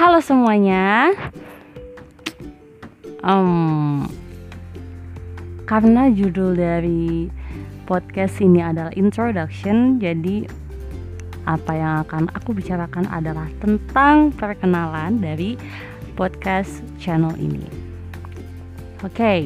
Halo semuanya. Um, karena judul dari podcast ini adalah introduction, jadi apa yang akan aku bicarakan adalah tentang perkenalan dari podcast channel ini. Oke, okay.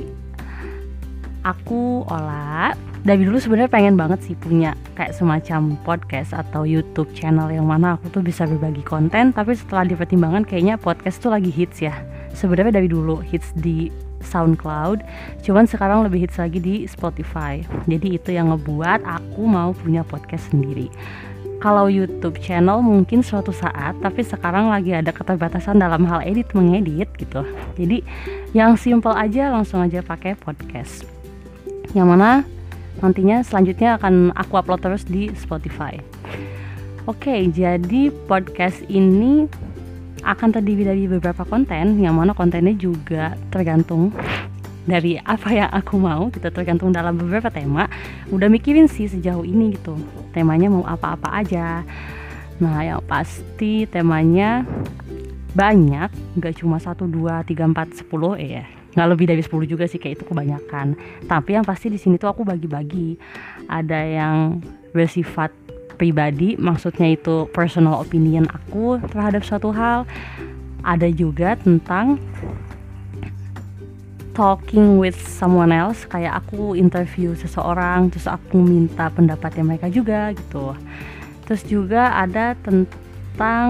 aku Ola. Dari dulu sebenarnya pengen banget sih punya kayak semacam podcast atau YouTube channel yang mana aku tuh bisa berbagi konten. Tapi setelah dipertimbangkan kayaknya podcast tuh lagi hits ya. Sebenarnya dari dulu hits di SoundCloud, cuman sekarang lebih hits lagi di Spotify. Jadi itu yang ngebuat aku mau punya podcast sendiri kalau YouTube channel mungkin suatu saat tapi sekarang lagi ada keterbatasan dalam hal edit mengedit gitu jadi yang simple aja langsung aja pakai podcast yang mana nantinya selanjutnya akan aku upload terus di Spotify. Oke, jadi podcast ini akan terdiri dari beberapa konten yang mana kontennya juga tergantung dari apa yang aku mau kita gitu, tergantung dalam beberapa tema. Udah mikirin sih sejauh ini gitu. Temanya mau apa-apa aja. Nah yang pasti temanya banyak nggak cuma satu dua tiga empat sepuluh ya nggak lebih dari 10 juga sih kayak itu kebanyakan. Tapi yang pasti di sini tuh aku bagi-bagi. Ada yang bersifat pribadi maksudnya itu personal opinion aku terhadap suatu hal. Ada juga tentang talking with someone else kayak aku interview seseorang terus aku minta pendapatnya mereka juga gitu. Terus juga ada tentang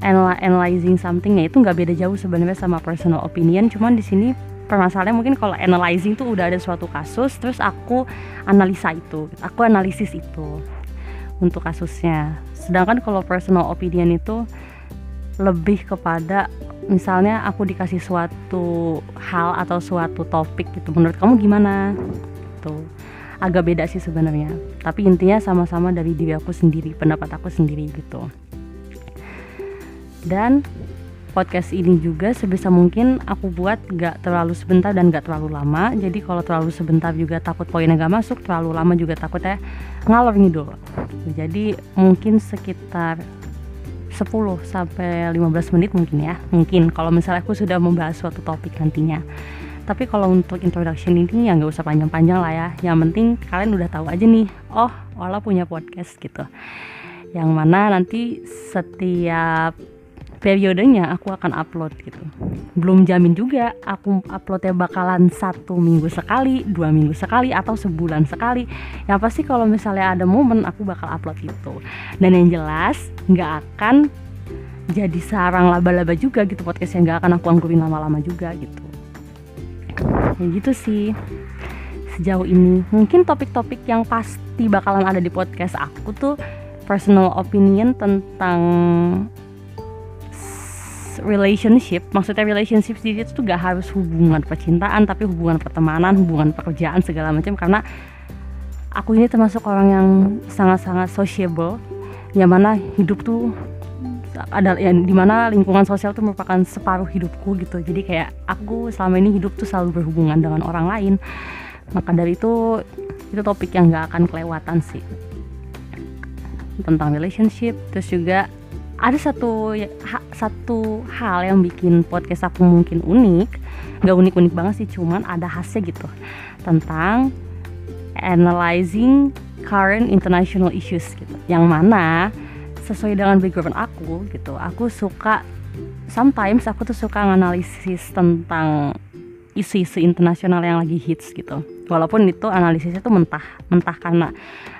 analyzing something ya itu nggak beda jauh sebenarnya sama personal opinion. Cuman di sini permasalahannya mungkin kalau analyzing tuh udah ada suatu kasus terus aku analisa itu aku analisis itu untuk kasusnya. Sedangkan kalau personal opinion itu lebih kepada misalnya aku dikasih suatu hal atau suatu topik gitu menurut kamu gimana? Tuh agak beda sih sebenarnya. Tapi intinya sama-sama dari diri aku sendiri pendapat aku sendiri gitu dan podcast ini juga sebisa mungkin aku buat gak terlalu sebentar dan gak terlalu lama. Jadi kalau terlalu sebentar juga takut poinnya gak masuk terlalu lama juga takutnya ngalor ngidul. Jadi mungkin sekitar 10 sampai 15 menit mungkin ya. Mungkin kalau misalnya aku sudah membahas suatu topik nantinya. Tapi kalau untuk introduction ini ya nggak usah panjang-panjang lah ya. Yang penting kalian udah tahu aja nih oh Ola punya podcast gitu. Yang mana nanti setiap periodenya aku akan upload gitu. Belum jamin juga aku uploadnya bakalan satu minggu sekali dua minggu sekali atau sebulan sekali. Yang pasti kalau misalnya ada momen aku bakal upload itu. Dan yang jelas nggak akan jadi sarang laba-laba juga gitu podcast yang nggak akan aku anggurin lama-lama juga gitu. Ya gitu sih sejauh ini. Mungkin topik-topik yang pasti bakalan ada di podcast aku tuh personal opinion tentang relationship maksudnya relationship sendiri itu gak harus hubungan percintaan tapi hubungan pertemanan hubungan pekerjaan segala macam. Karena aku ini termasuk orang yang sangat-sangat sociable yang mana hidup tuh ada yang di mana lingkungan sosial tuh merupakan separuh hidupku gitu. Jadi kayak aku selama ini hidup tuh selalu berhubungan dengan orang lain. Maka dari itu itu topik yang gak akan kelewatan sih. Tentang relationship terus juga ada satu ha, satu hal yang bikin podcast aku mungkin unik nggak unik-unik banget sih cuman ada khasnya gitu tentang analyzing current international issues gitu. Yang mana sesuai dengan background aku gitu aku suka sometimes aku tuh suka analisis tentang isu-isu internasional yang lagi hits gitu walaupun itu analisisnya tuh mentah mentah karena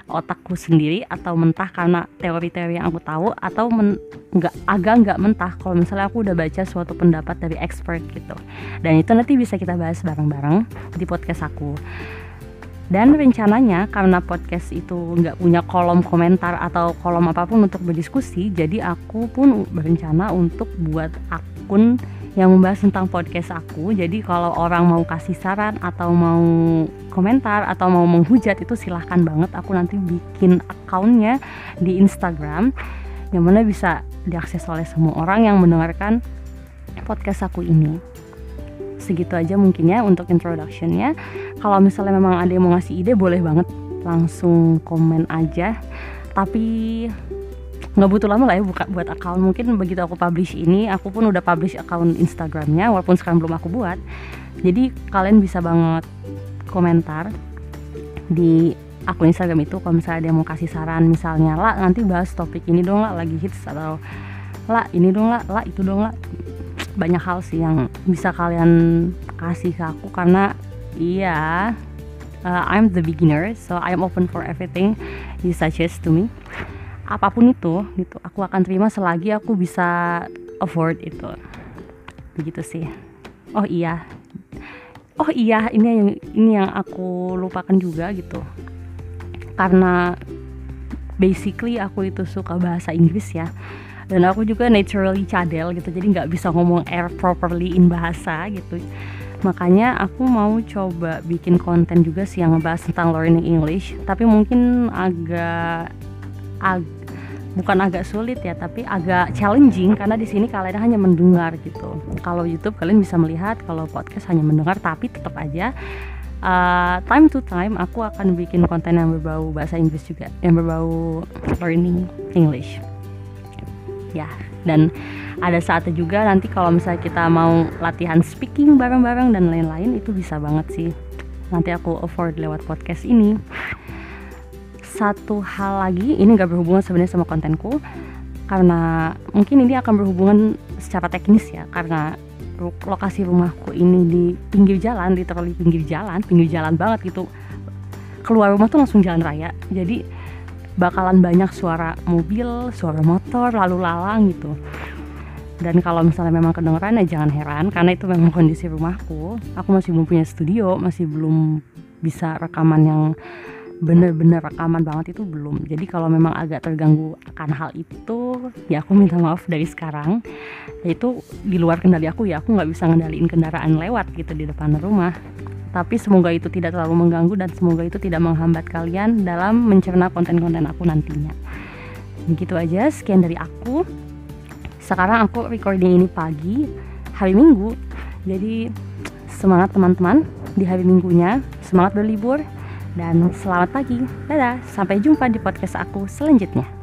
otakku sendiri atau mentah karena teori-teori yang aku tahu atau men, nggak agak nggak mentah kalau misalnya aku udah baca suatu pendapat dari expert gitu. Dan itu nanti bisa kita bahas bareng-bareng di podcast aku. Dan rencananya karena podcast itu nggak punya kolom komentar atau kolom apa pun untuk berdiskusi jadi aku pun berencana untuk buat akun yang membahas tentang podcast aku. Jadi kalau orang mau kasih saran atau mau komentar atau mau menghujat itu silahkan banget. Aku nanti bikin akunnya di Instagram yang mana bisa diakses oleh semua orang yang mendengarkan podcast aku ini. Segitu aja mungkin ya untuk introductionnya. Kalau misalnya memang ada yang mau ngasih ide boleh banget langsung komen aja. Tapi nggak butuh lama lah ya buka buat account. Mungkin begitu aku publish ini aku pun udah publish account Instagramnya walaupun sekarang belum aku buat. Jadi kalian bisa banget komentar di akun Instagram itu kalau misalnya dia mau kasih saran. Misalnya lah nanti bahas topik ini dong lah lagi hits atau lah ini dong lah lah itu dong lah banyak hal sih yang bisa kalian kasih ke aku karena iya uh, I'm the beginner so I'm open for everything you suggest to me apa pun itu gitu aku akan terima selagi aku bisa afford itu. Begitu sih. Oh iya. Oh iya ini yang ini yang aku lupakan juga gitu. Karena basically aku itu suka bahasa Inggris ya. Dan aku juga naturally cadel gitu. Jadi nggak bisa ngomong air properly in bahasa gitu. Makanya aku mau coba bikin konten juga sih yang ngebahas tentang learning English. Tapi mungkin agak ag bukan agak sulit ya tapi agak challenging karena di sini kalian hanya mendengar gitu. Kalau YouTube kalian bisa melihat kalau podcast hanya mendengar tapi tetap aja uh, time to time aku akan bikin konten yang berbau bahasa Inggris juga yang berbau learning English. Ya dan ada saatnya juga nanti kalau misalnya kita mau latihan speaking bareng-bareng dan lain-lain itu bisa banget sih. Nanti aku afford lewat podcast ini satu hal lagi ini gak berhubungan sebenarnya sama kontenku karena mungkin ini akan berhubungan secara teknis ya karena lokasi rumahku ini di pinggir jalan di literally pinggir jalan pinggir jalan banget gitu. Keluar rumah tuh langsung jalan raya jadi bakalan banyak suara mobil suara motor lalu lalang gitu. Dan kalau misalnya memang kedengeran ya jangan heran karena itu memang kondisi rumahku. Aku masih belum punya studio masih belum bisa rekaman yang bener-bener rekaman banget itu belum. Jadi kalau memang agak terganggu akan hal itu ya aku minta maaf dari sekarang. Yaitu di luar kendali aku ya aku nggak bisa ngendaliin kendaraan lewat gitu di depan rumah. Tapi semoga itu tidak terlalu mengganggu dan semoga itu tidak menghambat kalian dalam mencerna konten-konten aku nantinya. Begitu aja sekian dari aku. Sekarang aku recording ini pagi hari minggu. Jadi semangat teman-teman di hari minggunya. Semangat berlibur dan selamat pagi. Dadah, sampai jumpa di podcast aku selanjutnya.